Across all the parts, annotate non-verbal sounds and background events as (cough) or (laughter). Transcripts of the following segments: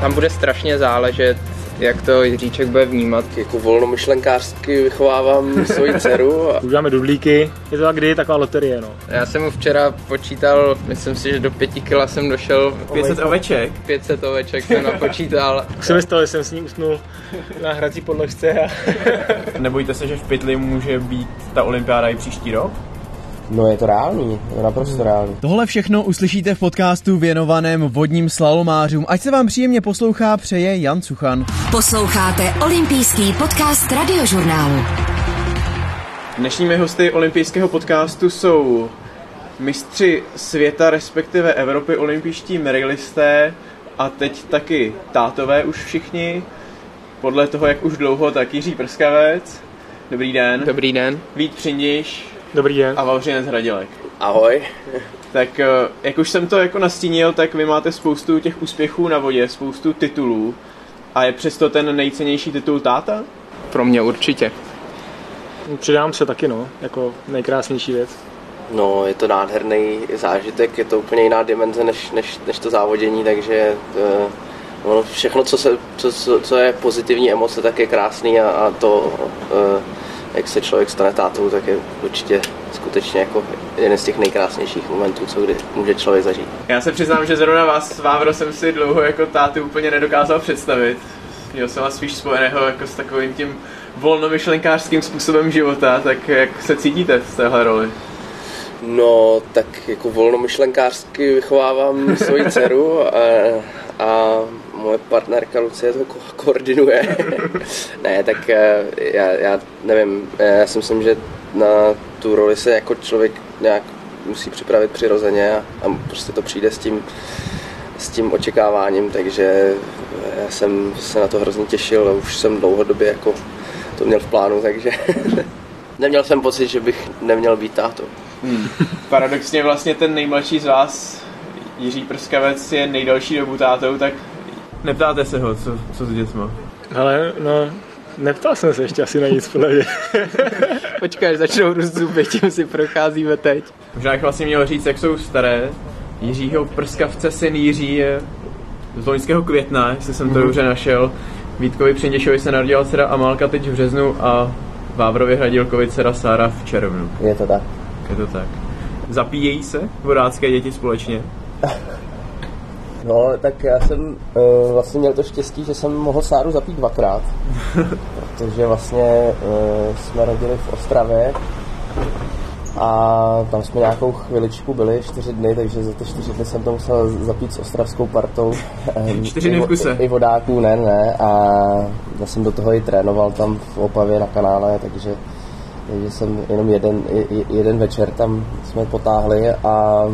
Tam bude strašně záležet, jak to Jiříček bude vnímat. Jako volnomyšlenkářsky vychovávám svoji dceru. A... (laughs) Uděláme dublíky, je to tak kdy, taková loterie, no. Já jsem mu včera počítal, myslím si, že do pěti kila jsem došel. 500 oveček? 500 oveček jsem napočítal. (laughs) Už se mi stalo, že jsem s ním usnul na hrací podložce. A... Nebojte se, že v pytli může být ta olympiáda i příští rok? No je to reálný, je naprosto reálný. Tohle všechno uslyšíte v podcastu věnovaném vodním slalomářům. Ať se vám příjemně poslouchá, přeje Jan Suchan. Posloucháte olympijský podcast radiožurnálu. Dnešními hosty olympijského podcastu jsou mistři světa, respektive Evropy, olympijští medailisté a teď taky tátové už všichni. Podle toho, jak už dlouho, tak Jiří Prskavec. Dobrý den. Dobrý den. Vít Přindiš. Dobrý den. A Vavřinec Hradilek. Ahoj. Tak eh, jak už jsem to jako nastínil, tak vy máte spoustu těch úspěchů na vodě, spoustu titulů. A je přesto ten nejcennější titul táta? Pro mě určitě. Přidám se taky, no, jako nejkrásnější věc. No, je to nádherný zážitek, je to úplně jiná dimenze než, než, než to závodění, takže uh, ono všechno, co, se, co, co, co je pozitivní emoce, tak je krásný a, a to, uh, jak se člověk stane tátou, tak je určitě skutečně jako jeden z těch nejkrásnějších momentů, co kdy může člověk zažít. Já se přiznám, že zrovna vás, Vávro, jsem si dlouho jako tátu úplně nedokázal představit. Měl jsem vás spíš spojeného jako s takovým tím volnomyšlenkářským způsobem života, tak jak se cítíte v téhle roli? No, tak jako volnomyšlenkářsky vychovávám svoji dceru a, a moje partnerka Lucie to ko- koordinuje. (laughs) ne, tak já, já nevím, já si myslím, že na tu roli se jako člověk nějak musí připravit přirozeně a, a prostě to přijde s tím, s tím očekáváním, takže já jsem se na to hrozně těšil a už jsem dlouhodobě jako to měl v plánu, takže (laughs) neměl jsem pocit, že bych neměl být tátou. Hmm. Paradoxně vlastně ten nejmladší z vás, Jiří Prskavec, je nejdelší dobu tátou, tak neptáte se ho, co, co s dětma. Ale no, neptal jsem se ještě asi na nic podle mě. (laughs) Počkej, až začnou růst zuby, tím si procházíme teď. Možná bych vlastně měl říct, jak jsou staré. Jiřího Prskavce syn Jiří je z loňského května, jestli jsem to mm. dobře našel. Vítkovi Přinděšovi se narodila dcera Amálka teď v březnu a Vávrovi Hradilkovi dcera Sára v červnu. Je to tak. Je to tak. Zapíjejí se vodácké děti společně? (laughs) No, tak já jsem uh, vlastně měl to štěstí, že jsem mohl Sáru zapít dvakrát, (laughs) protože vlastně uh, jsme rodili v Ostravě a tam jsme nějakou chviličku byli, čtyři dny, takže za ty čtyři dny jsem to musel zapít s ostravskou partou. čtyři dny v kuse? I, I vodáků, ne, ne. A já jsem do toho i trénoval tam v Opavě na kanále, takže, takže jsem jenom jeden, jeden večer tam jsme potáhli a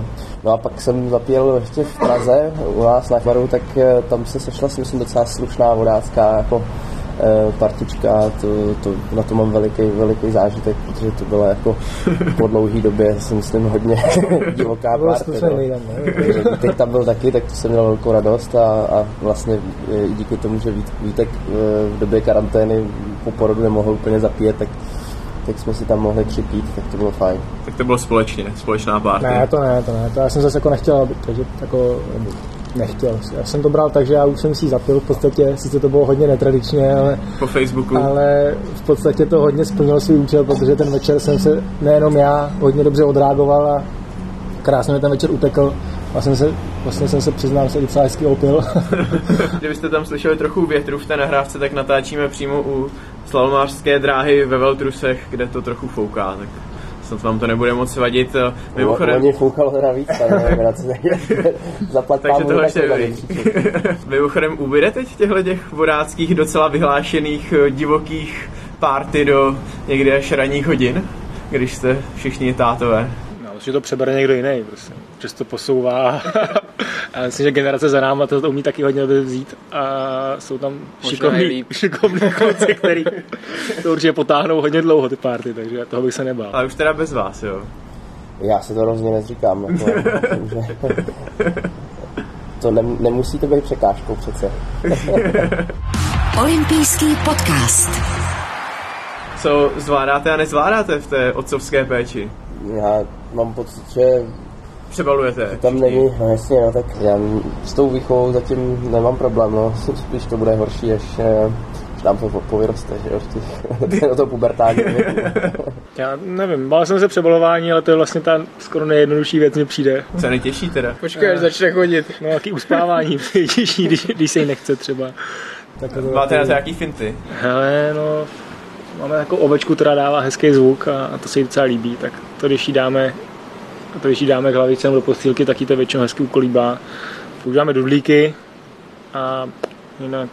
No a pak jsem zapíjel ještě v Praze u nás na Kvaru, tak tam se sešla si myslím docela slušná vodácká jako e, partička, to, to, na to mám veliký, veliký zážitek, protože to bylo jako po dlouhý době, si myslím, hodně (laughs) divoká party. No. Vítek tam byl taky, tak to jsem měl velkou radost a, a vlastně i díky tomu, že Vítek v době karantény po porodu nemohl úplně zapíjet, tak tak jsme si tam mohli připít, tak to bylo fajn. Tak to bylo společně, společná party. Ne, to ne, to ne, to já jsem zase jako nechtěl, takže jako nechtěl. Já jsem to bral tak, že já už jsem si zapil v podstatě, sice to bylo hodně netradičně, ale... Po Facebooku. Ale v podstatě to hodně splnilo svůj účel, protože ten večer jsem se, nejenom já, hodně dobře odreagoval a krásně mi ten večer utekl. Vlastně, se, vlastně jsem se přiznám, se docela hezky opil. (laughs) Kdybyste tam slyšeli trochu větru v té nahrávce, tak natáčíme přímo u slalomářské dráhy ve Veltrusech, kde to trochu fouká. Tak snad vám to nebude moc vadit. Mimochodem... Oni foukalo teda víc, (laughs) (laughs) Zaplat Takže to ještě (laughs) Mimochodem ubyde teď těchto těch vodáckých docela vyhlášených divokých párty do někdy až ranních hodin, když jste všichni tátové? že to přebere někdo jiný, prostě. Přesto posouvá. A myslím, že generace za náma to umí taky hodně vzít a jsou tam šikovní, šikovní kluci, který to určitě potáhnou hodně dlouho ty party, takže toho bych se nebál. Ale už teda bez vás, jo? Já se to rozhodně nezříkám. Jako, (laughs) že to ne, nemusí to být překážkou přece. (laughs) Olympijský podcast. Co zvládáte a nezvládáte v té otcovské péči? Já mám pocit, že přebalujete? Tam není, no jasně, no, tak já s tou výchovou zatím nemám problém, no. Spíš to bude horší, až, eh, až nám to povyroste, že jo, v těch, (laughs) to pubertální (laughs) Já nevím, bál jsem se přebalování, ale to je vlastně ta skoro nejjednodušší věc, mi přijde. Co nejtěžší teda? Počkej, až začne chodit. No, jaký uspávání (laughs) je těžší, když, když se jí nechce třeba. Tak to Máte na to nějaký finty? Hele, no, máme jako ovečku, která dává hezký zvuk a, a to se jí docela líbí, tak to když jí dáme, to když jí dáme hlavice do postýlky, tak jí to většinou hezky ukolíbá. Používáme dudlíky a jinak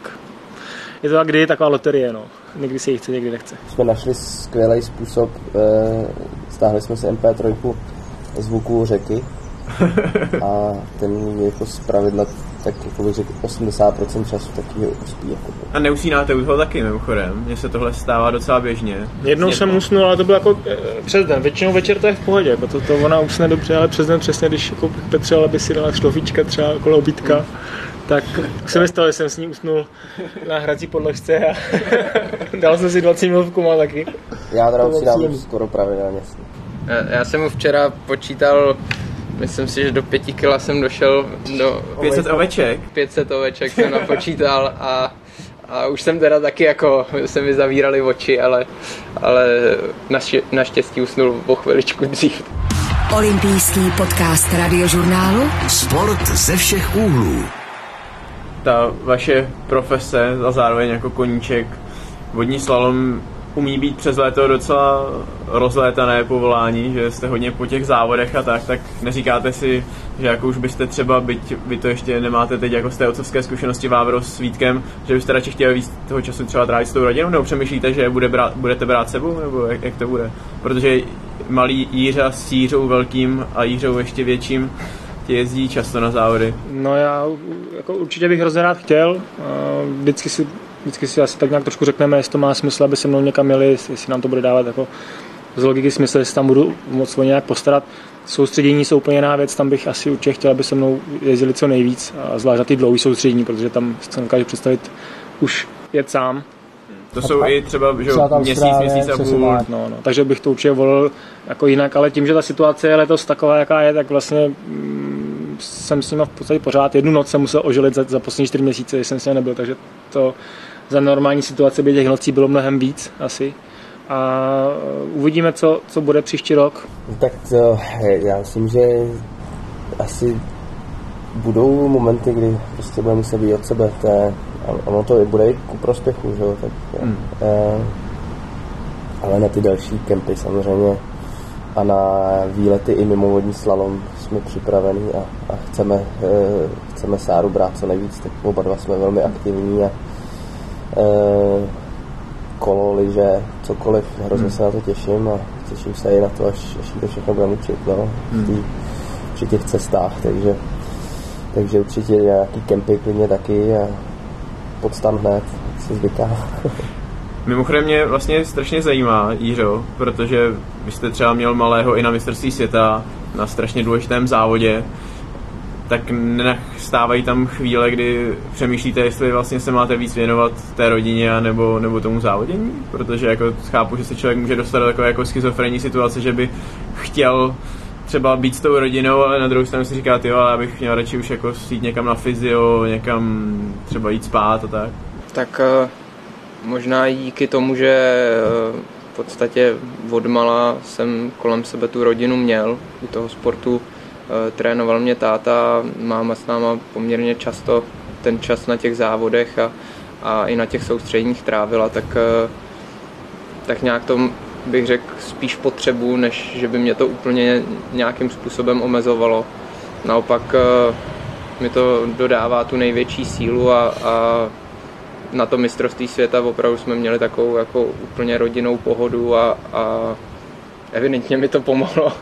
je to tak, kdy je taková loterie, no. Někdy se jí chce, někdy nechce. Jsme našli skvělý způsob, eh, stáhli jsme si MP3 zvuku řeky (laughs) a ten je jako zpravidla tak jako bych řekl 80% času taky uspí. Jako. A neusínáte u toho taky mimochodem? Mně se tohle stává docela běžně. Jednou jsem usnul, ale to bylo jako e, přes den. Většinou večer to je v pohodě, jako to, to ona usne dobře, ale přes den přesně, když jako Petře, by si dala šlofička třeba okolo obytka, mm. tak se mi stalo, že jsem s ní usnul na hrací podložce a (laughs) dal jsem si 20 minut v kuma taky. Já teda usínám skoro pravidelně. Já, já jsem mu včera počítal Myslím si, že do pěti kila jsem došel do... 500 oveček? 500 oveček jsem (laughs) napočítal a, a už jsem teda taky jako, se mi zavíraly oči, ale, ale naště, naštěstí usnul po chviličku dřív. Olympijský podcast radiožurnálu Sport ze všech úhlů. Ta vaše profese a zároveň jako koníček vodní slalom umí být přes léto docela rozlétané povolání, že jste hodně po těch závodech a tak, tak neříkáte si, že jako už byste třeba, byť vy to ještě nemáte teď jako z té otcovské zkušenosti Vávro s Vítkem, že byste radši chtěli víc toho času třeba trávit s tou rodinou, nebo přemýšlíte, že bude brát, budete brát sebou, nebo jak, jak to bude? Protože malý Jířa s Jířou velkým a Jířou ještě větším ti jezdí často na závody. No já jako určitě bych hrozně rád chtěl. Vždycky si vždycky si asi tak nějak trošku řekneme, jestli to má smysl, aby se mnou někam jeli, jestli nám to bude dávat jako z logiky smysl, jestli tam budu moc o nějak postarat. Soustředění jsou úplně jiná věc, tam bych asi určitě chtěl, aby se mnou jezdili co nejvíc, a zvlášť na ty dlouhé soustředění, protože tam se dokážu představit už jet sám. To jsou a i třeba, že třeba měsíc, měsíc a půl. No, no, takže bych to určitě volil jako jinak, ale tím, že ta situace je letos taková, jaká je, tak vlastně mm, jsem s nimi v podstatě pořád. Jednu noc jsem musel ožilit za, za poslední čtyři měsíce, jsem s ním nebyl, takže to za normální situace by těch nocí bylo mnohem víc asi. A uvidíme, co, co bude příští rok. Tak to, já myslím, že asi budou momenty, kdy prostě budeme muset být od sebe. To je, ono to bude i ku prospěchu, že jo? Tak, hmm. eh, ale na ty další kempy samozřejmě a na výlety i mimovodní slalom jsme připraveni a, a chceme, eh, chceme Sáru brát co nejvíc, tak oba dva jsme velmi aktivní a Eh, kolo, liže, cokoliv, hrozně hmm. se na to těším a těším se i na to, až, až to všechno budeme učit, no, hmm. tý, při těch cestách, takže, takže určitě nějaký kempy klidně taky a podstan hned, se zvyká. (laughs) Mimochodem mě vlastně strašně zajímá, Jířo, protože vy jste třeba měl malého i na mistrovství světa na strašně důležitém závodě tak nenastávají tam chvíle, kdy přemýšlíte, jestli vlastně se máte víc věnovat té rodině nebo, nebo tomu závodění, protože jako chápu, že se člověk může dostat do takové jako schizofrenní situace, že by chtěl třeba být s tou rodinou, ale na druhou stranu si říká, jo, ale já bych měl radši už jako jít někam na fyzio, někam třeba jít spát a tak. Tak uh, možná díky tomu, že uh, v podstatě odmala jsem kolem sebe tu rodinu měl u toho sportu, Eh, trénoval mě táta, máma s náma poměrně často ten čas na těch závodech a, a i na těch soustředních trávila, tak, eh, tak nějak to bych řekl spíš potřebu, než že by mě to úplně nějakým způsobem omezovalo. Naopak eh, mi to dodává tu největší sílu a, a na to mistrovství světa opravdu jsme měli takovou jako úplně rodinnou pohodu a, a evidentně mi to pomohlo.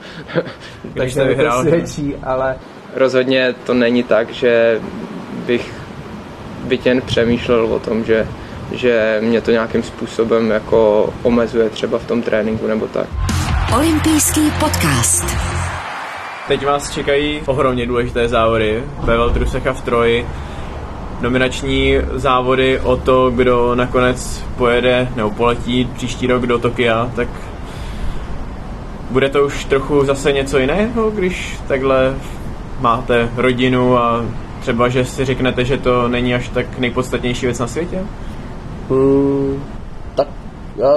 Takže to vyhrál. Svědčí, ale rozhodně to není tak, že bych byť jen přemýšlel o tom, že, že mě to nějakým způsobem jako omezuje třeba v tom tréninku nebo tak. Olympijský podcast. Teď vás čekají ohromně důležité závody ve Veltrusech a v Troji. Nominační závody o to, kdo nakonec pojede nebo poletí příští rok do Tokia, tak bude to už trochu zase něco jiného, když takhle máte rodinu a třeba, že si řeknete, že to není až tak nejpodstatnější věc na světě? Hmm, tak já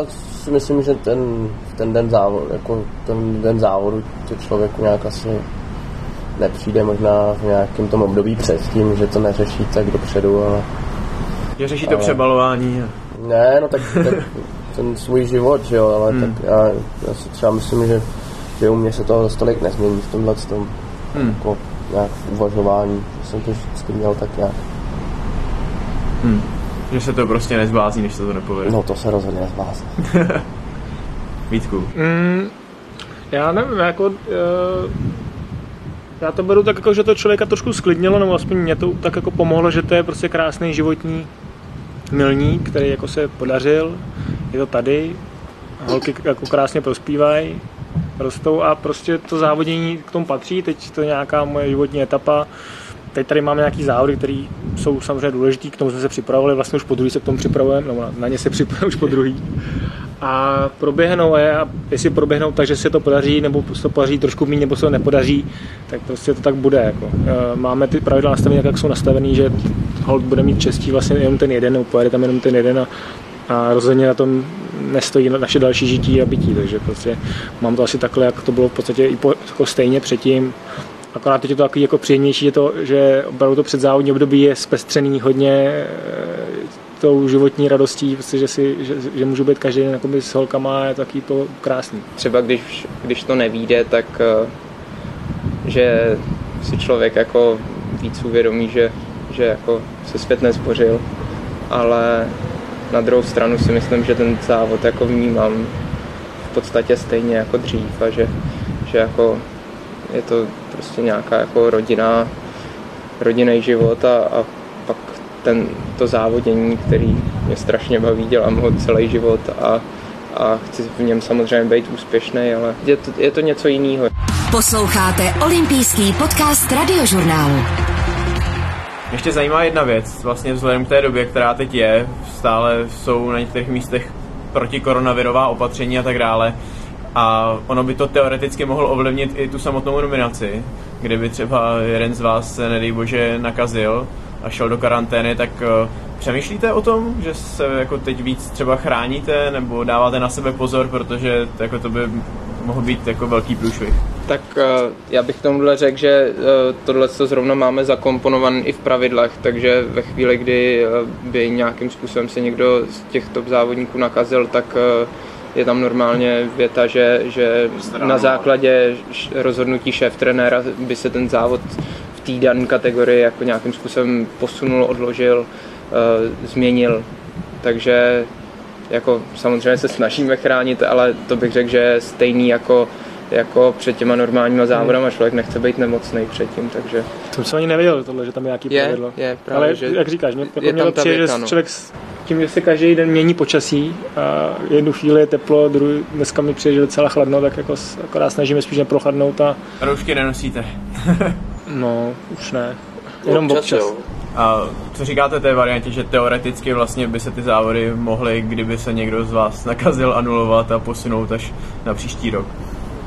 si myslím, že ten, ten den závodu, jako ten den závodu to člověku nějak asi nepřijde možná v nějakém tom období předtím, že to neřeší tak dopředu, ale... Že řeší to ale... přebalování. Ne, no tak, tak (laughs) ten svůj život, že jo, ale hmm. tak já, já si třeba myslím, že, že u mě se toho tolik nezmění v tomhle tom hmm. jako nějak uvažování. Jsem to vždycky měl tak nějak. Hmm. Že se to prostě nezblázní, než se to nepovede. No to se rozhodně nezblázní. (laughs) Vítku. Mm, já nevím, jako... Uh, já to beru tak, jako, že to člověka trošku sklidnilo, nebo aspoň mě to tak jako pomohlo, že to je prostě krásný životní milník, který jako se podařil. Je to tady, holky jako krásně prospívají, rostou a prostě to závodění k tomu patří, teď to je nějaká moje životní etapa. Teď tady máme nějaký závody, které jsou samozřejmě důležité, k tomu jsme se připravovali, vlastně už po druhý se k tomu připravujeme, no, na ně se připravujeme už po druhý. A proběhnou, a jestli proběhnou tak, že se to podaří, nebo se to podaří trošku méně, nebo se to nepodaří, tak prostě to tak bude. Jako. E, máme ty pravidla nastavené, jak jsou nastavený, že hold bude mít čestí vlastně jenom ten jeden, nebo pojede tam jenom ten jeden a a rozhodně na tom nestojí naše další žití a bytí, takže prostě mám to asi takhle, jak to bylo v podstatě i po, jako stejně předtím. Akorát teď je to takový jako příjemnější, že, to, že opravdu to předzávodní období je zpestřený hodně e, tou životní radostí, prostě, že, si, že, že můžu být každý den s holkama je to taky to krásný. Třeba když, když to nevíde, tak e, že si člověk jako víc uvědomí, že, že jako se svět nezbořil, ale na druhou stranu si myslím, že ten závod jako vnímám v podstatě stejně jako dřív a že, že jako je to prostě nějaká jako rodina, rodinný život a, a pak ten, to závodění, který mě strašně baví, dělám ho celý život a, a chci v něm samozřejmě být úspěšný, ale je to, je to něco jiného. Posloucháte olympijský podcast radiožurnálu. Ještě zajímá jedna věc, vlastně vzhledem k té době, která teď je, stále jsou na některých místech protikoronavirová opatření a tak dále. A ono by to teoreticky mohlo ovlivnit i tu samotnou nominaci, kdyby třeba jeden z vás se, nedej bože, nakazil a šel do karantény, tak uh, přemýšlíte o tom, že se jako teď víc třeba chráníte nebo dáváte na sebe pozor, protože jako to by mohl být jako velký průšvih? Tak uh, já bych tomuhle řekl, že uh, tohle to zrovna máme zakomponované i v pravidlech, takže ve chvíli, kdy uh, by nějakým způsobem se někdo z těch top závodníků nakazil, tak je tam normálně věta, že, že na základě rozhodnutí šéf trenéra by se ten závod v té dané kategorii jako nějakým způsobem posunul, odložil, změnil. Takže jako samozřejmě se snažíme chránit, ale to bych řekl, že je stejný jako jako před těma normálníma závodama, člověk nechce být nemocný předtím, takže... To jsem ani nevěděl, tohle, že tam je nějaký je, pravidlo. Je, právě, Ale že jak říkáš, mě, jako mě přijde, že no. člověk tím, že se každý den mění počasí a jednu chvíli je teplo, druhý, dneska mi přijde, že docela chladno, tak jako akorát snažíme spíš neprochladnout a... Roušky nenosíte. (laughs) no, už ne. Jenom občas. občas. A co říkáte té variantě, že teoreticky vlastně by se ty závody mohly, kdyby se někdo z vás nakazil, anulovat a posunout až na příští rok?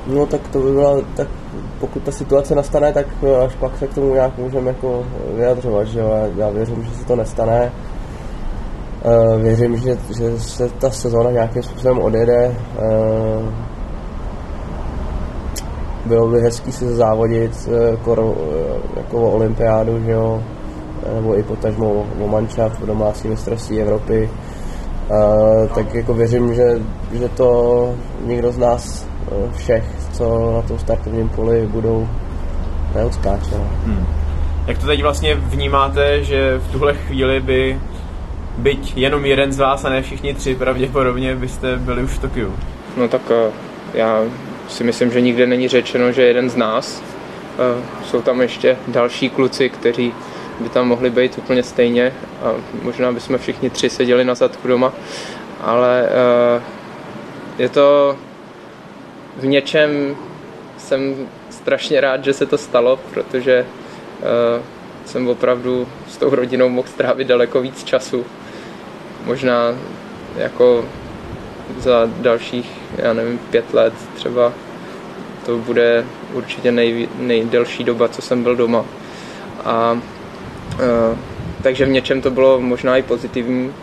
No tak to by byla, tak pokud ta situace nastane, tak až pak se k tomu nějak můžeme jako vyjadřovat, že jo? Já, já věřím, že se to nestane. Uh, věřím, že, že se ta sezóna nějakým způsobem odjede. Uh, bylo by hezký se závodit uh, jako o olympiádu, že jo? nebo i potažmo o mančaft, v domácí mistrovství Evropy. Uh, tak jako věřím, že, že to nikdo z nás všech, co na tom startovním poli budou neodskáče. No. Hmm. Jak to teď vlastně vnímáte, že v tuhle chvíli by byť jenom jeden z vás a ne všichni tři pravděpodobně byste byli už v Tokiu? No tak já si myslím, že nikde není řečeno, že jeden z nás. Jsou tam ještě další kluci, kteří by tam mohli být úplně stejně a možná bychom všichni tři seděli na zadku doma, ale je to v něčem jsem strašně rád, že se to stalo, protože uh, jsem opravdu s tou rodinou mohl strávit daleko víc času. Možná jako za dalších, já nevím, pět let třeba to bude určitě nej, nejdelší doba, co jsem byl doma. A takže v něčem to bylo možná i pozitivní.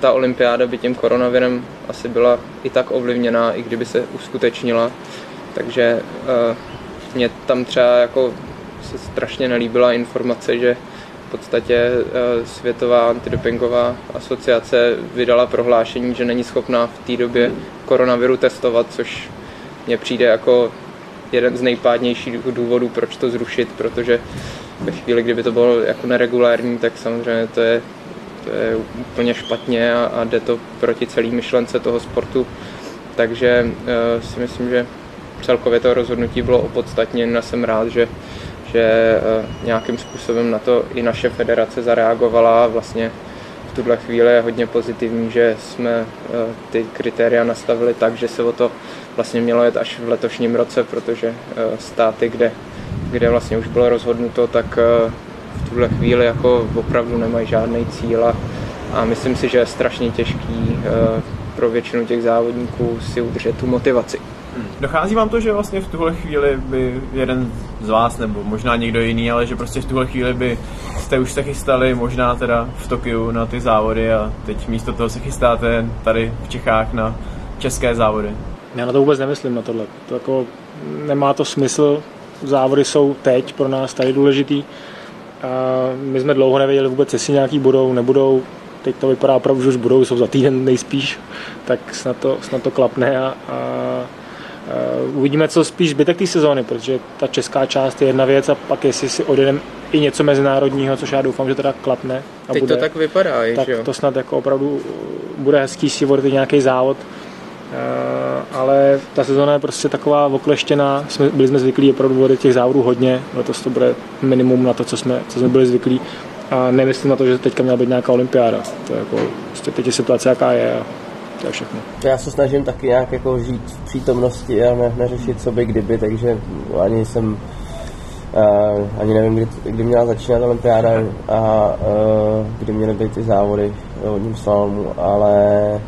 Ta olympiáda by tím koronavirem asi byla i tak ovlivněná, i kdyby se uskutečnila. Takže mě tam třeba jako se strašně nelíbila informace, že v podstatě eh, Světová antidopingová asociace vydala prohlášení, že není schopná v té době koronaviru testovat, což mně přijde jako jeden z nejpádnějších důvodů, proč to zrušit, protože ve chvíli, kdyby to bylo jako neregulární, tak samozřejmě to je, to je úplně špatně a, a jde to proti celý myšlence toho sportu. Takže uh, si myslím, že celkově to rozhodnutí bylo opodstatněné a jsem rád, že že eh, nějakým způsobem na to i naše federace zareagovala. Vlastně v tuhle chvíli je hodně pozitivní, že jsme eh, ty kritéria nastavili tak, že se o to vlastně mělo jet až v letošním roce, protože státy, kde, kde vlastně už bylo rozhodnuto, tak v tuhle chvíli jako opravdu nemají žádný cíl a, a myslím si, že je strašně těžký pro většinu těch závodníků si udržet tu motivaci. Dochází vám to, že vlastně v tuhle chvíli by jeden z vás, nebo možná někdo jiný, ale že prostě v tuhle chvíli by jste už se chystali možná teda v Tokiu na ty závody a teď místo toho se chystáte tady v Čechách na české závody? Já na to vůbec nemyslím na tohle. To jako nemá to smysl. Závody jsou teď pro nás tady důležitý. A my jsme dlouho nevěděli vůbec, jestli nějaký budou, nebudou. Teď to vypadá opravdu, že už budou, jsou za týden nejspíš, tak snad to, snad to klapne a, a Eh, uvidíme, co spíš zbytek té sezóny, protože ta česká část je jedna věc a pak jestli si odjedeme i něco mezinárodního, což já doufám, že teda klapne. A Teď bude, to tak vypadá, tak jo? to snad jako opravdu bude hezký si vodit nějaký závod. Uh, ale ta sezóna je prostě taková okleštěná, jsme, byli jsme zvyklí opravdu vodit těch závodů hodně, letos to bude minimum na to, co jsme, co jsme byli zvyklí a nemyslím na to, že teďka měla být nějaká olympiáda. To je jako, prostě teď je situace, jaká je a to je všechno. Já se snažím taky nějak jako žít v přítomnosti a ne, neřešit, co by kdyby, takže ani jsem uh, ani nevím, kdy, kdy měla začínat olympiáda a uh, kdy měly být ty závody v vodním slalomu, ale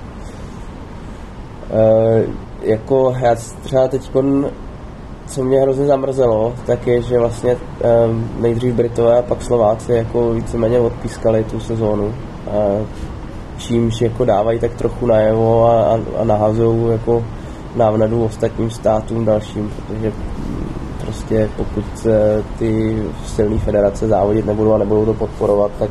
jako já třeba teď co mě hrozně zamrzelo, tak je, že vlastně um, nejdřív Britové a pak Slováci jako víceméně odpískali tu sezónu. Uh, čímž jako dávají tak trochu najevo a, a, a nahazují jako návnadu ostatním státům dalším, protože prostě pokud eh, ty silné federace závodit nebudou a nebudou to podporovat, tak,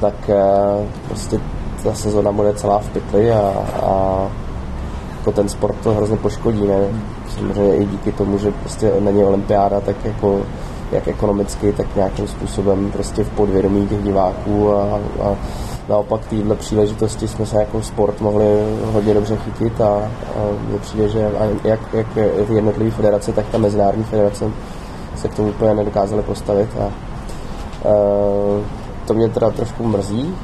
tak eh, prostě ta sezona bude celá v pytli a, a jako ten sport to hrozně poškodí, ne? Samozřejmě i díky tomu, že prostě není olympiáda, tak jako jak ekonomicky, tak nějakým způsobem prostě v podvědomí těch diváků a, a naopak téhle příležitosti jsme se jako sport mohli hodně dobře chytit a, a mně přijde, že jak, jak v jednotlivé federace, tak ta mezinárodní federace se k tomu úplně nedokázali postavit a, a to mě teda trošku mrzí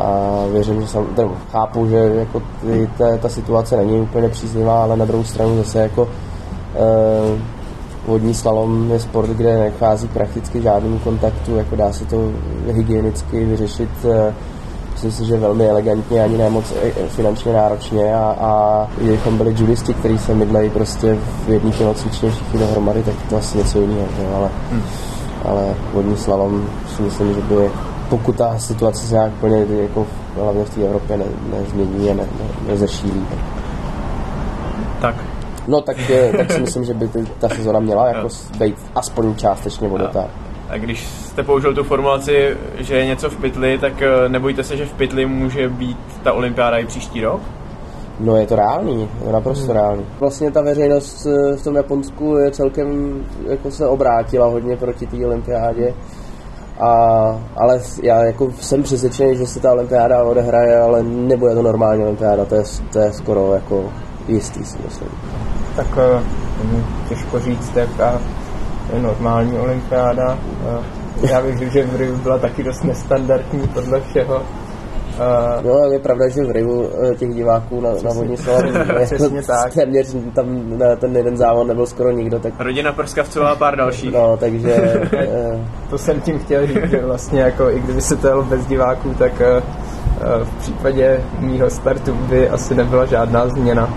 a věřím, že sam, teda, chápu, že jako ty, ta, ta situace není úplně příznivá, ale na druhou stranu zase jako e, vodní slalom je sport, kde nechází prakticky žádnému kontaktu, jako dá se to hygienicky vyřešit e, myslím si, že velmi elegantně, ani ne moc e, finančně náročně a, a kdybychom byli judisti, kteří se mydlejí prostě v jedné tělocvičně všichni dohromady, tak to asi něco jiného? Ale, hmm. ale vodní slalom si myslím, že by pokud ta situace se nějak úplně jako hlavně v té Evropě ne, nezmění a ne, ne, nezešílí. Tak. No tak, tak si myslím, že by ty, ta sezona měla jako být aspoň částečně vodotá. A když jste použil tu formulaci, že je něco v pytli, tak eh, nebojte se, že v pytli může být ta olympiáda i příští rok? No je to reálný, je to naprosto hmm. reálný. Vlastně ta veřejnost eh, v tom Japonsku je celkem jako se obrátila hodně proti té olympiádě. A, ale já jako jsem přesvědčený, že se ta olympiáda odehraje, ale nebude to normální olympiáda, to je, to je skoro jako jistý si myslím. Tak uh, těžko říct, jaká je normální olympiáda. Já vím, že v Riu byla taky dost nestandardní podle všeho. Uh, no, je pravda, že v Riu eh, těch diváků na, na vodní slalom (laughs) přesně tak. téměř tam na ten jeden závod nebyl skoro nikdo. Tak... Rodina Prskavcová a pár dalších. No, takže... (laughs) Eh, to jsem tím chtěl říct, že vlastně jako i kdyby se to jelo bez diváků, tak uh, v případě mýho startu by asi nebyla žádná změna.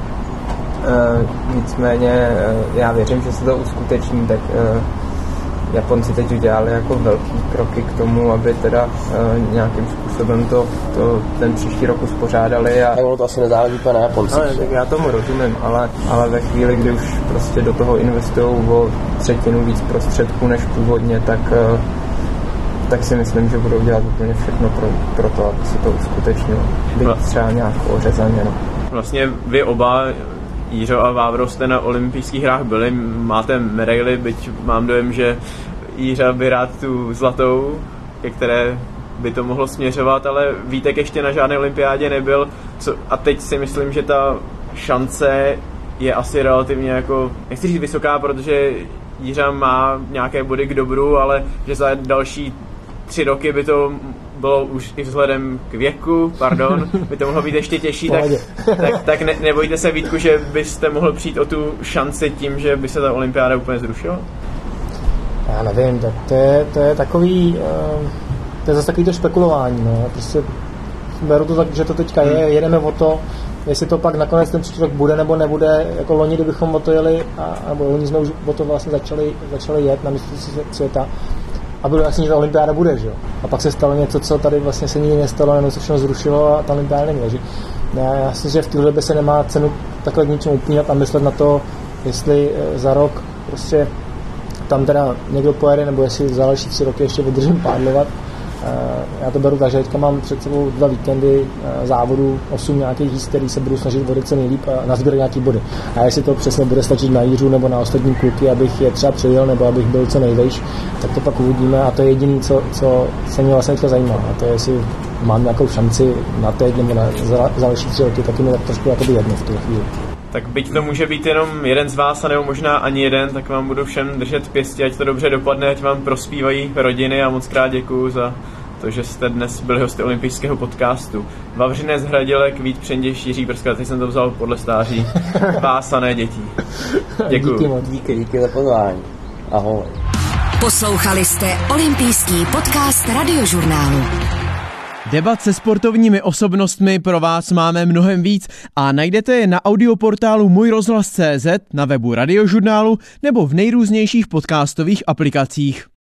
nicméně já věřím, že se to uskuteční, tak Japonci teď udělali jako velký kroky k tomu, aby teda uh, nějakým způsobem to, to ten příští rok uspořádali. A... Tak ono to asi nezáleží na Japonci. Ale, tak já tomu rozumím, ale, ale ve chvíli, kdy už prostě do toho investují o třetinu víc prostředků než původně, tak uh, tak si myslím, že budou dělat úplně všechno pro, pro to, aby se to uskutečnilo. Být třeba nějak ořezaně. No. Vlastně vy oba Jířo a Vávro jste na olympijských hrách byli, máte medaily, byť mám dojem, že Jířa by rád tu zlatou, ke které by to mohlo směřovat, ale Vítek ještě na žádné olympiádě nebyl. Co, a teď si myslím, že ta šance je asi relativně jako, nechci říct vysoká, protože Jířa má nějaké body k dobru, ale že za další tři roky by to bylo už i vzhledem k věku, pardon, by to mohlo být ještě těžší, tak, tak, tak ne, nebojte se Vítku, že byste mohl přijít o tu šanci tím, že by se ta olympiáda úplně zrušila? Já nevím, tak to je, to je takový, uh, to je zase takový to špekulování, no. prostě beru to tak, že to teďka je, hmm. jedeme o to, jestli to pak nakonec ten příští rok bude nebo nebude, jako loni, kdybychom o to jeli, a, nebo loni jsme už o to vlastně začali, začali jet na mistrovství světa, a bylo jasný, že ta olympiáda bude, že jo. A pak se stalo něco, co tady vlastně se nikdy nestalo, nebo se všechno zrušilo a ta olympiáda není. Takže já, si, že v téhle době se nemá cenu takhle k něčemu upínat a myslet na to, jestli eh, za rok prostě tam teda někdo pojede, nebo jestli za další tři roky ještě vydržím pádlovat, já to beru tak, že teďka mám před sebou dva víkendy eh, závodu, osm nějakých jízd, který se budu snažit vodit co nejlíp a nazbírat nějaký body. A jestli to přesně bude stačit na Jířu nebo na ostatní kluky, abych je třeba přijel nebo abych byl co nejvejš, tak to pak uvidíme a to je jediné, co, co se mě vlastně teďka zajímá. A to je, jestli mám nějakou šanci na teď nebo na, za, za další tři roky, tak mi tak trošku jedno v tu chvíli. Tak byť to může být jenom jeden z vás, a nebo možná ani jeden, tak vám budu všem držet pěstí, ať to dobře dopadne, ať vám prospívají rodiny a moc krát děkuju za to, že jste dnes byli hosty olympijského podcastu. Vavřinec Hradělek, Vít Přenděš, Jiří Prska, teď jsem to vzal podle stáří. (laughs) Pásané dětí. Děkuji. Díky moc, díky, díky za pozvání. Ahoj. Poslouchali jste olympijský podcast radiožurnálu. Debat se sportovními osobnostmi pro vás máme mnohem víc a najdete je na audioportálu Můj rozhlas.cz, na webu radiožurnálu nebo v nejrůznějších podcastových aplikacích.